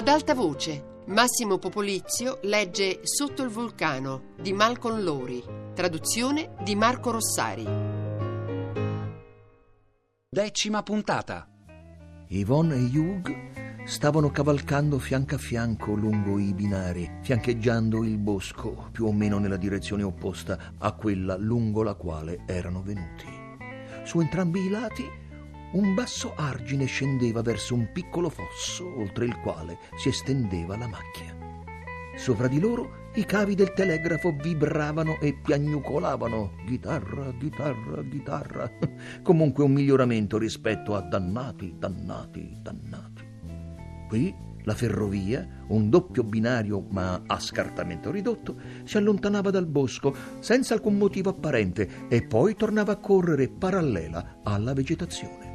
Ad alta voce, Massimo Popolizio legge Sotto il vulcano di Malcolm Lowry, traduzione di Marco Rossari. Decima puntata. Yvonne e Hugh stavano cavalcando fianco a fianco lungo i binari, fiancheggiando il bosco, più o meno nella direzione opposta a quella lungo la quale erano venuti. Su entrambi i lati un basso argine scendeva verso un piccolo fosso oltre il quale si estendeva la macchia. Sopra di loro i cavi del telegrafo vibravano e piagnucolavano. Chitarra, chitarra, chitarra. Comunque un miglioramento rispetto a dannati, dannati, dannati. Qui la ferrovia, un doppio binario ma a scartamento ridotto, si allontanava dal bosco senza alcun motivo apparente e poi tornava a correre parallela alla vegetazione.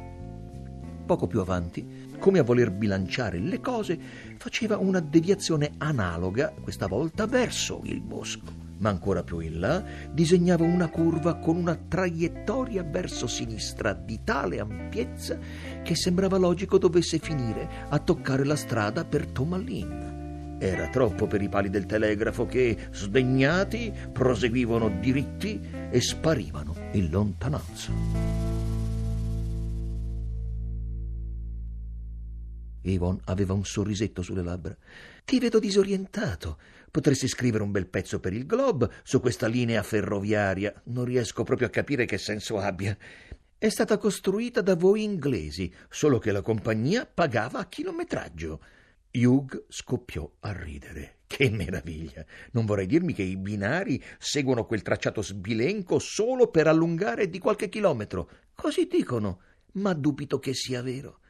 Poco più avanti, come a voler bilanciare le cose, faceva una deviazione analoga, questa volta verso il bosco. Ma ancora più in là disegnava una curva con una traiettoria verso sinistra di tale ampiezza che sembrava logico dovesse finire a toccare la strada per Tomalin. Era troppo per i pali del telegrafo che, sdegnati, proseguivano diritti e sparivano in lontananza. Yvonne aveva un sorrisetto sulle labbra. Ti vedo disorientato. Potresti scrivere un bel pezzo per il Globe su questa linea ferroviaria. Non riesco proprio a capire che senso abbia. È stata costruita da voi inglesi, solo che la compagnia pagava a chilometraggio. Hugh scoppiò a ridere. Che meraviglia! Non vorrei dirmi che i binari seguono quel tracciato sbilenco solo per allungare di qualche chilometro. Così dicono, ma dubito che sia vero.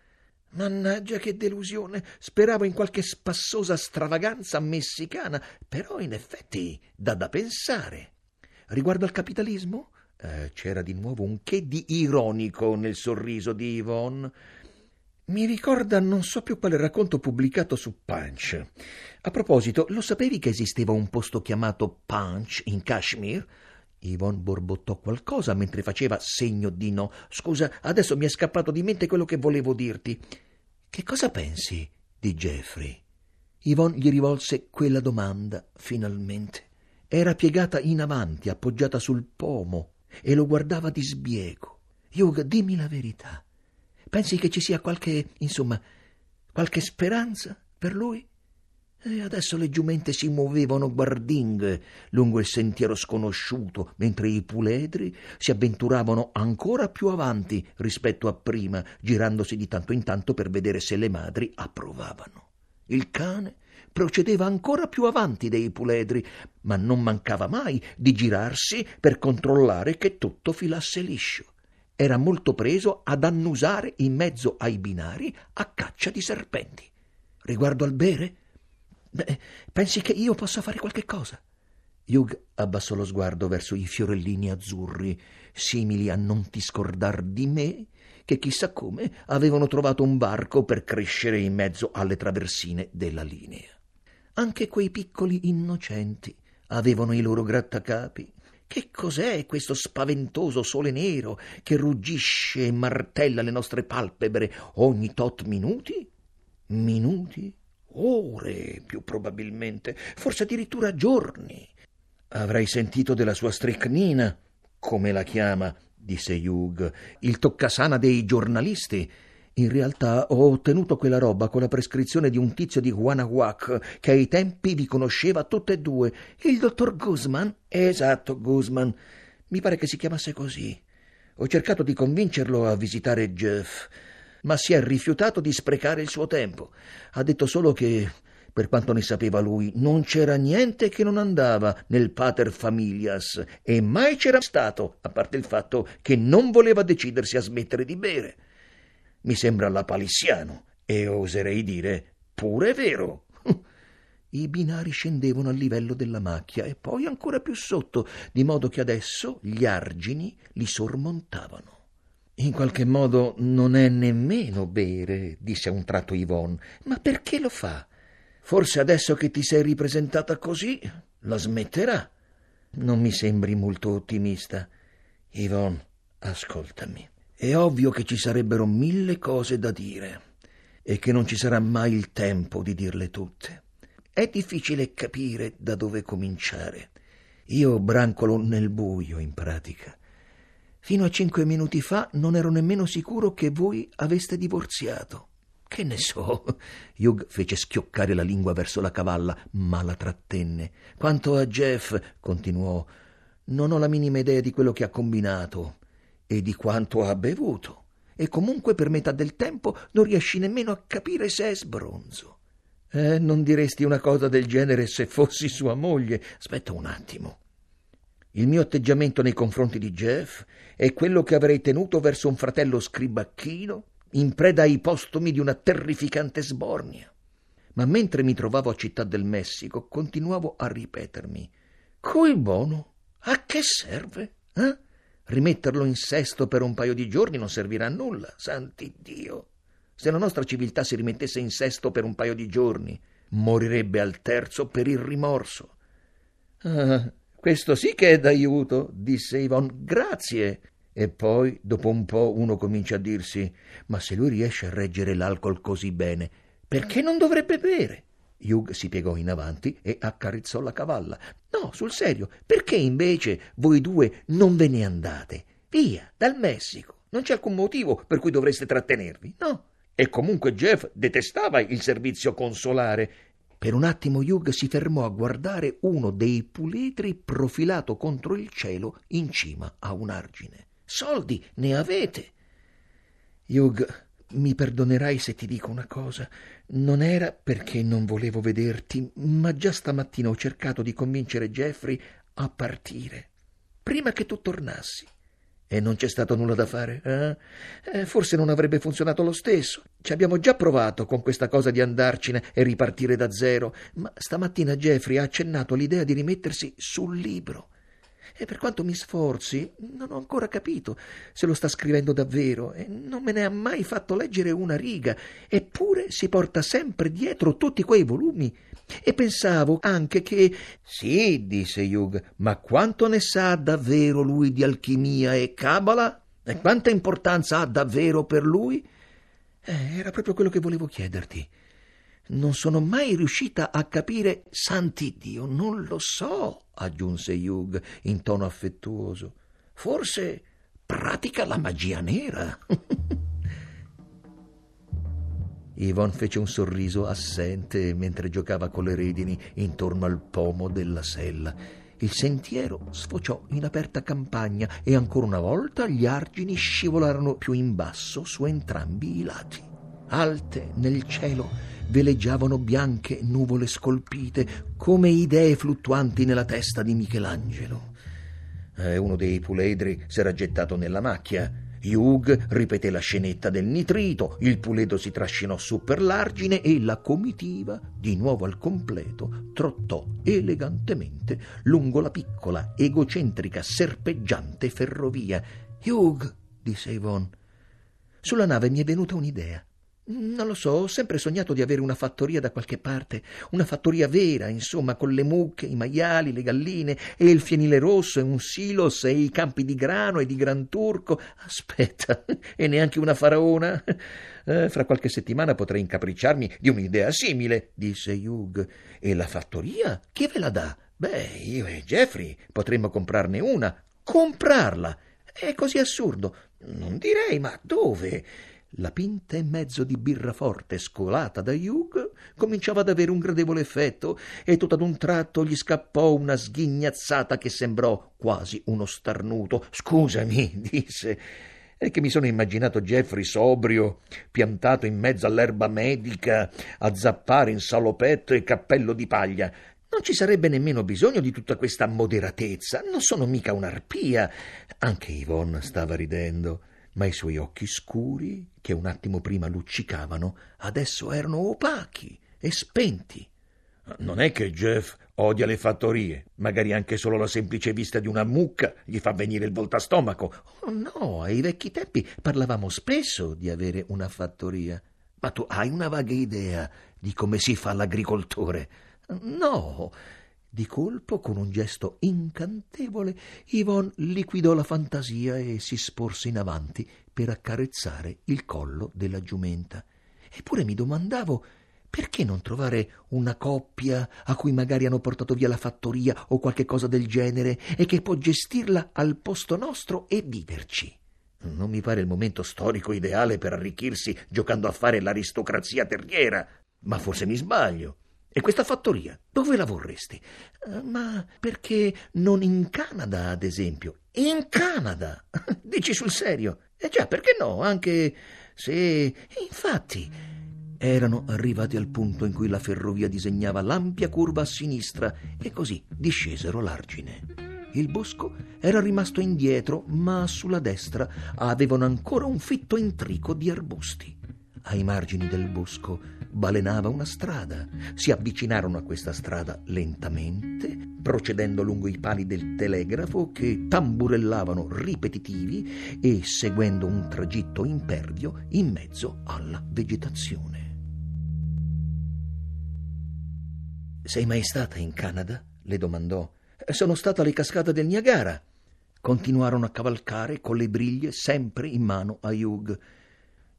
Mannaggia che delusione! Speravo in qualche spassosa stravaganza messicana, però in effetti dà da pensare. Riguardo al capitalismo? Eh, c'era di nuovo un che di ironico nel sorriso di Yvonne. Mi ricorda non so più quale racconto pubblicato su Punch. A proposito, lo sapevi che esisteva un posto chiamato Punch in Kashmir? Yvonne borbottò qualcosa mentre faceva segno di no. Scusa, adesso mi è scappato di mente quello che volevo dirti. Che cosa pensi di Jeffrey? Yvonne gli rivolse quella domanda, finalmente. Era piegata in avanti, appoggiata sul pomo, e lo guardava di sbiego. Hugh, dimmi la verità. Pensi che ci sia qualche, insomma, qualche speranza per lui? E adesso le giumente si muovevano guardinghe lungo il sentiero sconosciuto, mentre i puledri si avventuravano ancora più avanti rispetto a prima, girandosi di tanto in tanto per vedere se le madri approvavano. Il cane procedeva ancora più avanti dei puledri, ma non mancava mai di girarsi per controllare che tutto filasse liscio. Era molto preso ad annusare in mezzo ai binari a caccia di serpenti. Riguardo al bere, Beh, pensi che io possa fare qualche cosa? Hugh abbassò lo sguardo verso i fiorellini azzurri, simili a non ti scordar di me, che chissà come avevano trovato un barco per crescere in mezzo alle traversine della linea. Anche quei piccoli innocenti avevano i loro grattacapi. Che cos'è questo spaventoso sole nero che ruggisce e martella le nostre palpebre ogni tot minuti? Minuti? Ore, più probabilmente, forse addirittura giorni. Avrai sentito della sua stricnina, come la chiama, disse Hugh, il toccasana dei giornalisti. In realtà ho ottenuto quella roba con la prescrizione di un tizio di Guanajuac che ai tempi vi conosceva tutte e due. Il dottor Guzman? Esatto, Guzman. Mi pare che si chiamasse così. Ho cercato di convincerlo a visitare Jeff ma si è rifiutato di sprecare il suo tempo. Ha detto solo che, per quanto ne sapeva lui, non c'era niente che non andava nel pater familias e mai c'era stato, a parte il fatto che non voleva decidersi a smettere di bere. Mi sembra la palissiano e oserei dire pure vero. I binari scendevano al livello della macchia e poi ancora più sotto, di modo che adesso gli argini li sormontavano. In qualche modo non è nemmeno bere, disse a un tratto Yvonne. Ma perché lo fa? Forse adesso che ti sei ripresentata così, la smetterà. Non mi sembri molto ottimista. Yvonne, ascoltami. È ovvio che ci sarebbero mille cose da dire. e che non ci sarà mai il tempo di dirle tutte. È difficile capire da dove cominciare. Io brancolo nel buio, in pratica. Fino a cinque minuti fa non ero nemmeno sicuro che voi aveste divorziato. Che ne so. Hugh fece schioccare la lingua verso la cavalla, ma la trattenne. Quanto a Jeff, continuò, non ho la minima idea di quello che ha combinato e di quanto ha bevuto. E comunque per metà del tempo non riesci nemmeno a capire se è sbronzo. Eh, non diresti una cosa del genere se fossi sua moglie. Aspetta un attimo. Il mio atteggiamento nei confronti di Jeff è quello che avrei tenuto verso un fratello scribacchino in preda ai postumi di una terrificante sbornia. Ma mentre mi trovavo a Città del Messico, continuavo a ripetermi: Cui bono? A che serve? Eh? Rimetterlo in sesto per un paio di giorni non servirà a nulla, santi Dio. Se la nostra civiltà si rimettesse in sesto per un paio di giorni, morirebbe al terzo per il rimorso. Ah, questo sì che è d'aiuto, disse Yvonne. Grazie. E poi, dopo un po', uno comincia a dirsi: Ma se lui riesce a reggere l'alcol così bene, perché non dovrebbe bere? Hugh si piegò in avanti e accarezzò la cavalla. No, sul serio, perché invece voi due non ve ne andate? Via, dal Messico. Non c'è alcun motivo per cui dovreste trattenervi, no? E comunque Jeff detestava il servizio consolare. Per un attimo Hugh si fermò a guardare uno dei puledri profilato contro il cielo in cima a un argine. Soldi ne avete. Hugh mi perdonerai se ti dico una cosa. Non era perché non volevo vederti, ma già stamattina ho cercato di convincere Jeffrey a partire, prima che tu tornassi. E non c'è stato nulla da fare? Eh? Eh, forse non avrebbe funzionato lo stesso. Ci abbiamo già provato con questa cosa di andarcene e ripartire da zero, ma stamattina Jeffrey ha accennato l'idea di rimettersi sul libro. E per quanto mi sforzi, non ho ancora capito se lo sta scrivendo davvero e non me ne ha mai fatto leggere una riga, eppure si porta sempre dietro tutti quei volumi. E pensavo anche che. Sì, disse Hugh, ma quanto ne sa davvero lui di alchimia e cabala? E quanta importanza ha davvero per lui? Eh, era proprio quello che volevo chiederti. Non sono mai riuscita a capire, santi Dio, non lo so, aggiunse Hugh in tono affettuoso. Forse pratica la magia nera. Yvonne fece un sorriso assente mentre giocava con le redini intorno al pomo della sella. Il sentiero sfociò in aperta campagna e ancora una volta gli argini scivolarono più in basso su entrambi i lati. Alte nel cielo veleggiavano bianche nuvole scolpite come idee fluttuanti nella testa di Michelangelo. Eh, uno dei puledri s'era gettato nella macchia. Hugh ripeté la scenetta del nitrito, il puledo si trascinò su per l'argine e la comitiva, di nuovo al completo, trottò elegantemente lungo la piccola, egocentrica, serpeggiante ferrovia. Hugh, disse Yvonne, sulla nave mi è venuta un'idea. Non lo so, ho sempre sognato di avere una fattoria da qualche parte, una fattoria vera, insomma, con le mucche, i maiali, le galline e il fienile rosso e un silos e i campi di grano e di gran turco. Aspetta, e neanche una faraona? Eh, fra qualche settimana potrei incapricciarmi di un'idea simile, disse Hugh. E la fattoria? Chi ve la dà? Beh, io e Jeffrey potremmo comprarne una. Comprarla! È così assurdo. Non direi, ma dove? La pinta e mezzo di birra forte scolata da Hugh cominciava ad avere un gradevole effetto e tutto ad un tratto gli scappò una sghignazzata che sembrò quasi uno starnuto. Scusami, disse. È che mi sono immaginato Jeffrey sobrio, piantato in mezzo all'erba medica, a zappare in salopetto e cappello di paglia. Non ci sarebbe nemmeno bisogno di tutta questa moderatezza. Non sono mica un'arpia. Anche Yvonne stava ridendo ma i suoi occhi scuri, che un attimo prima luccicavano, adesso erano opachi e spenti. Non è che Jeff odia le fattorie, magari anche solo la semplice vista di una mucca gli fa venire il voltastomaco. Oh, no, ai vecchi tempi parlavamo spesso di avere una fattoria. Ma tu hai una vaga idea di come si fa l'agricoltore? No, di colpo, con un gesto incantevole, Yvonne liquidò la fantasia e si sporse in avanti per accarezzare il collo della giumenta. Eppure mi domandavo perché non trovare una coppia a cui magari hanno portato via la fattoria o qualche cosa del genere e che può gestirla al posto nostro e viverci? Non mi pare il momento storico ideale per arricchirsi giocando a fare l'aristocrazia terriera, ma forse mi sbaglio. E questa fattoria, dove la vorresti? Uh, ma perché non in Canada, ad esempio? In Canada? Dici sul serio? E eh già, perché no? Anche se... Infatti... Erano arrivati al punto in cui la ferrovia disegnava l'ampia curva a sinistra e così discesero l'argine. Il bosco era rimasto indietro, ma sulla destra avevano ancora un fitto intrico di arbusti. Ai margini del bosco balenava una strada. Si avvicinarono a questa strada lentamente, procedendo lungo i pali del telegrafo che tamburellavano ripetitivi e seguendo un tragitto impervio in mezzo alla vegetazione. Sei mai stata in Canada? le domandò. Sono stata alle cascate del Niagara. Continuarono a cavalcare con le briglie sempre in mano a Hugh.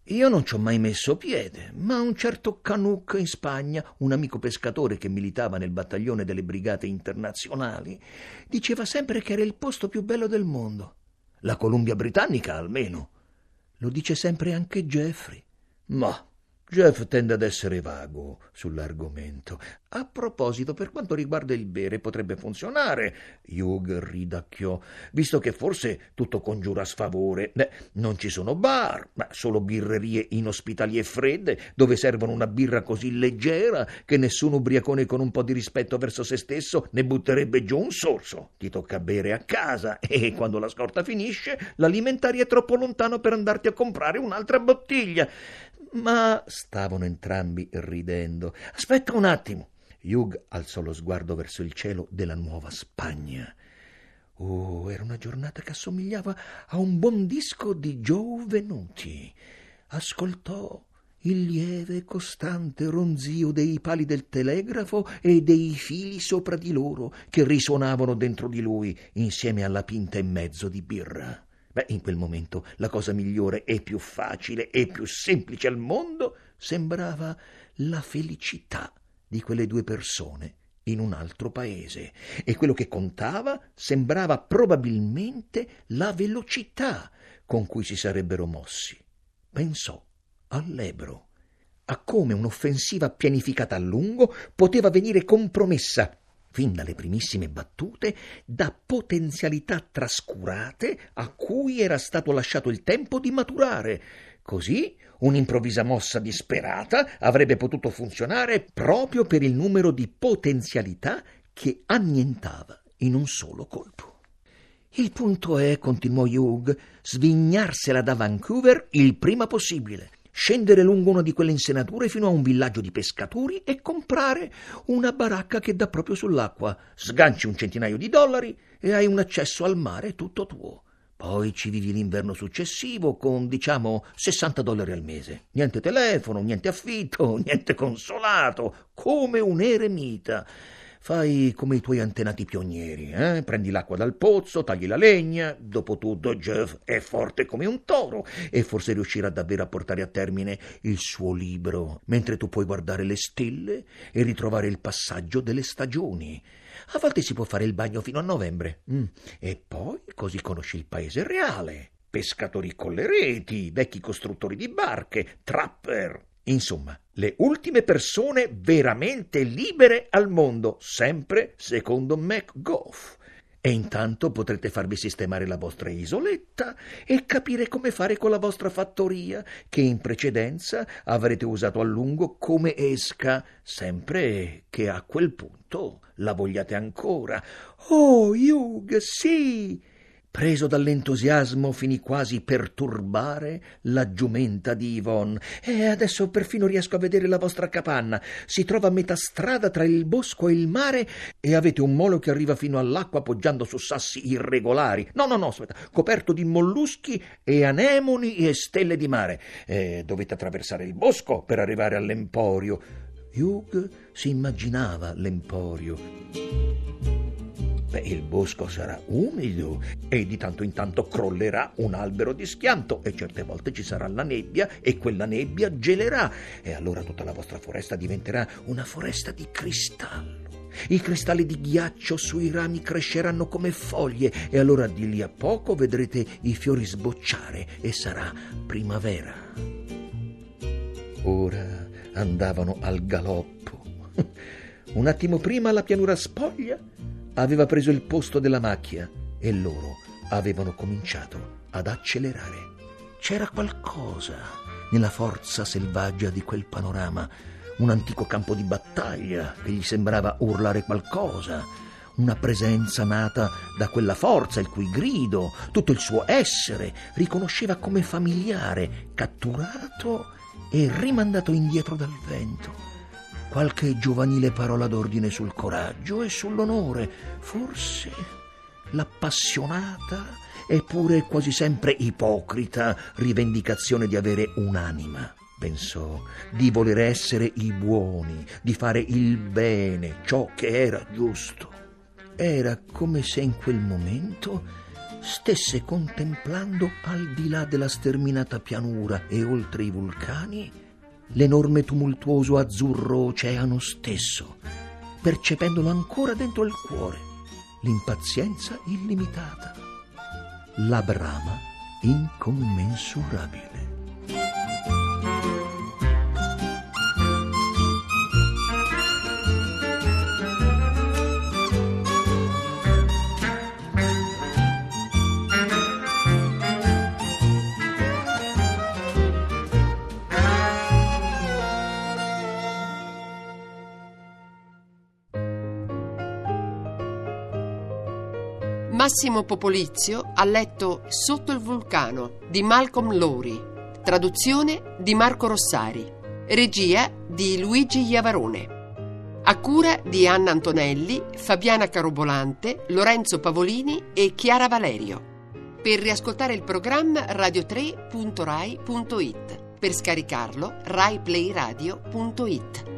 Io non ci ho mai messo piede, ma un certo Canuck in Spagna, un amico pescatore che militava nel battaglione delle brigate internazionali, diceva sempre che era il posto più bello del mondo. La Columbia Britannica, almeno. Lo dice sempre anche Jeffrey. Ma Jeff tende ad essere vago sull'argomento. A proposito, per quanto riguarda il bere, potrebbe funzionare. Hugh ridacchiò, visto che forse tutto congiura sfavore. Beh, non ci sono bar, ma solo birrerie inospitali e fredde, dove servono una birra così leggera che nessun ubriacone con un po' di rispetto verso se stesso ne butterebbe giù un sorso. Ti tocca bere a casa e quando la scorta finisce, l'alimentari è troppo lontano per andarti a comprare un'altra bottiglia. Ma stavano entrambi ridendo. Aspetta un attimo. Hugh alzò lo sguardo verso il cielo della nuova Spagna. Oh, era una giornata che assomigliava a un buon disco di Joe Venuti. Ascoltò il lieve e costante ronzio dei pali del telegrafo e dei fili sopra di loro che risuonavano dentro di lui insieme alla pinta e mezzo di birra. Beh, in quel momento la cosa migliore e più facile e più semplice al mondo sembrava la felicità di quelle due persone in un altro paese e quello che contava sembrava probabilmente la velocità con cui si sarebbero mossi. Pensò all'Ebro, a come un'offensiva pianificata a lungo poteva venire compromessa fin dalle primissime battute, da potenzialità trascurate a cui era stato lasciato il tempo di maturare. Così un'improvvisa mossa disperata avrebbe potuto funzionare proprio per il numero di potenzialità che annientava in un solo colpo. Il punto è, continuò Hugh, svignarsela da Vancouver il prima possibile scendere lungo una di quelle insenature fino a un villaggio di pescatori e comprare una baracca che dà proprio sull'acqua. Sganci un centinaio di dollari e hai un accesso al mare tutto tuo. Poi ci vivi l'inverno successivo con, diciamo, 60 dollari al mese. Niente telefono, niente affitto, niente consolato, come un eremita. Fai come i tuoi antenati pionieri, eh? Prendi l'acqua dal pozzo, tagli la legna. Dopotutto Jeff è forte come un toro e forse riuscirà davvero a portare a termine il suo libro, mentre tu puoi guardare le stelle e ritrovare il passaggio delle stagioni. A volte si può fare il bagno fino a novembre. Mm. E poi così conosci il paese reale. Pescatori con le reti, vecchi costruttori di barche, trapper, Insomma, le ultime persone veramente libere al mondo, sempre secondo MacGoff. E intanto potrete farvi sistemare la vostra isoletta e capire come fare con la vostra fattoria, che in precedenza avrete usato a lungo come esca, sempre che a quel punto la vogliate ancora. Oh, Hugh, sì! Preso dall'entusiasmo finì quasi per turbare la giumenta di Yvonne. E adesso perfino riesco a vedere la vostra capanna. Si trova a metà strada tra il bosco e il mare e avete un molo che arriva fino all'acqua appoggiando su sassi irregolari. No, no, no, aspetta, coperto di molluschi e anemoni e stelle di mare. E dovete attraversare il bosco per arrivare all'emporio. Hugh si immaginava l'emporio. Beh, il bosco sarà umido e di tanto in tanto crollerà un albero di schianto e certe volte ci sarà la nebbia e quella nebbia gelerà e allora tutta la vostra foresta diventerà una foresta di cristallo. I cristalli di ghiaccio sui rami cresceranno come foglie e allora di lì a poco vedrete i fiori sbocciare e sarà primavera. Ora andavano al galoppo. Un attimo prima la pianura spoglia aveva preso il posto della macchia e loro avevano cominciato ad accelerare. C'era qualcosa nella forza selvaggia di quel panorama, un antico campo di battaglia che gli sembrava urlare qualcosa, una presenza nata da quella forza, il cui grido, tutto il suo essere, riconosceva come familiare, catturato e rimandato indietro dal vento qualche giovanile parola d'ordine sul coraggio e sull'onore, forse l'appassionata eppure quasi sempre ipocrita rivendicazione di avere un'anima. Pensò di voler essere i buoni, di fare il bene, ciò che era giusto. Era come se in quel momento stesse contemplando al di là della sterminata pianura e oltre i vulcani l'enorme tumultuoso azzurro oceano stesso, percependolo ancora dentro il cuore, l'impazienza illimitata, la brama incommensurabile. Massimo Popolizio ha letto Sotto il vulcano di Malcolm Lowry, traduzione di Marco Rossari, regia di Luigi Iavarone. A cura di Anna Antonelli, Fabiana Carobolante, Lorenzo Pavolini e Chiara Valerio. Per riascoltare il programma radio3.rai.it. Per scaricarlo raiplayradio.it.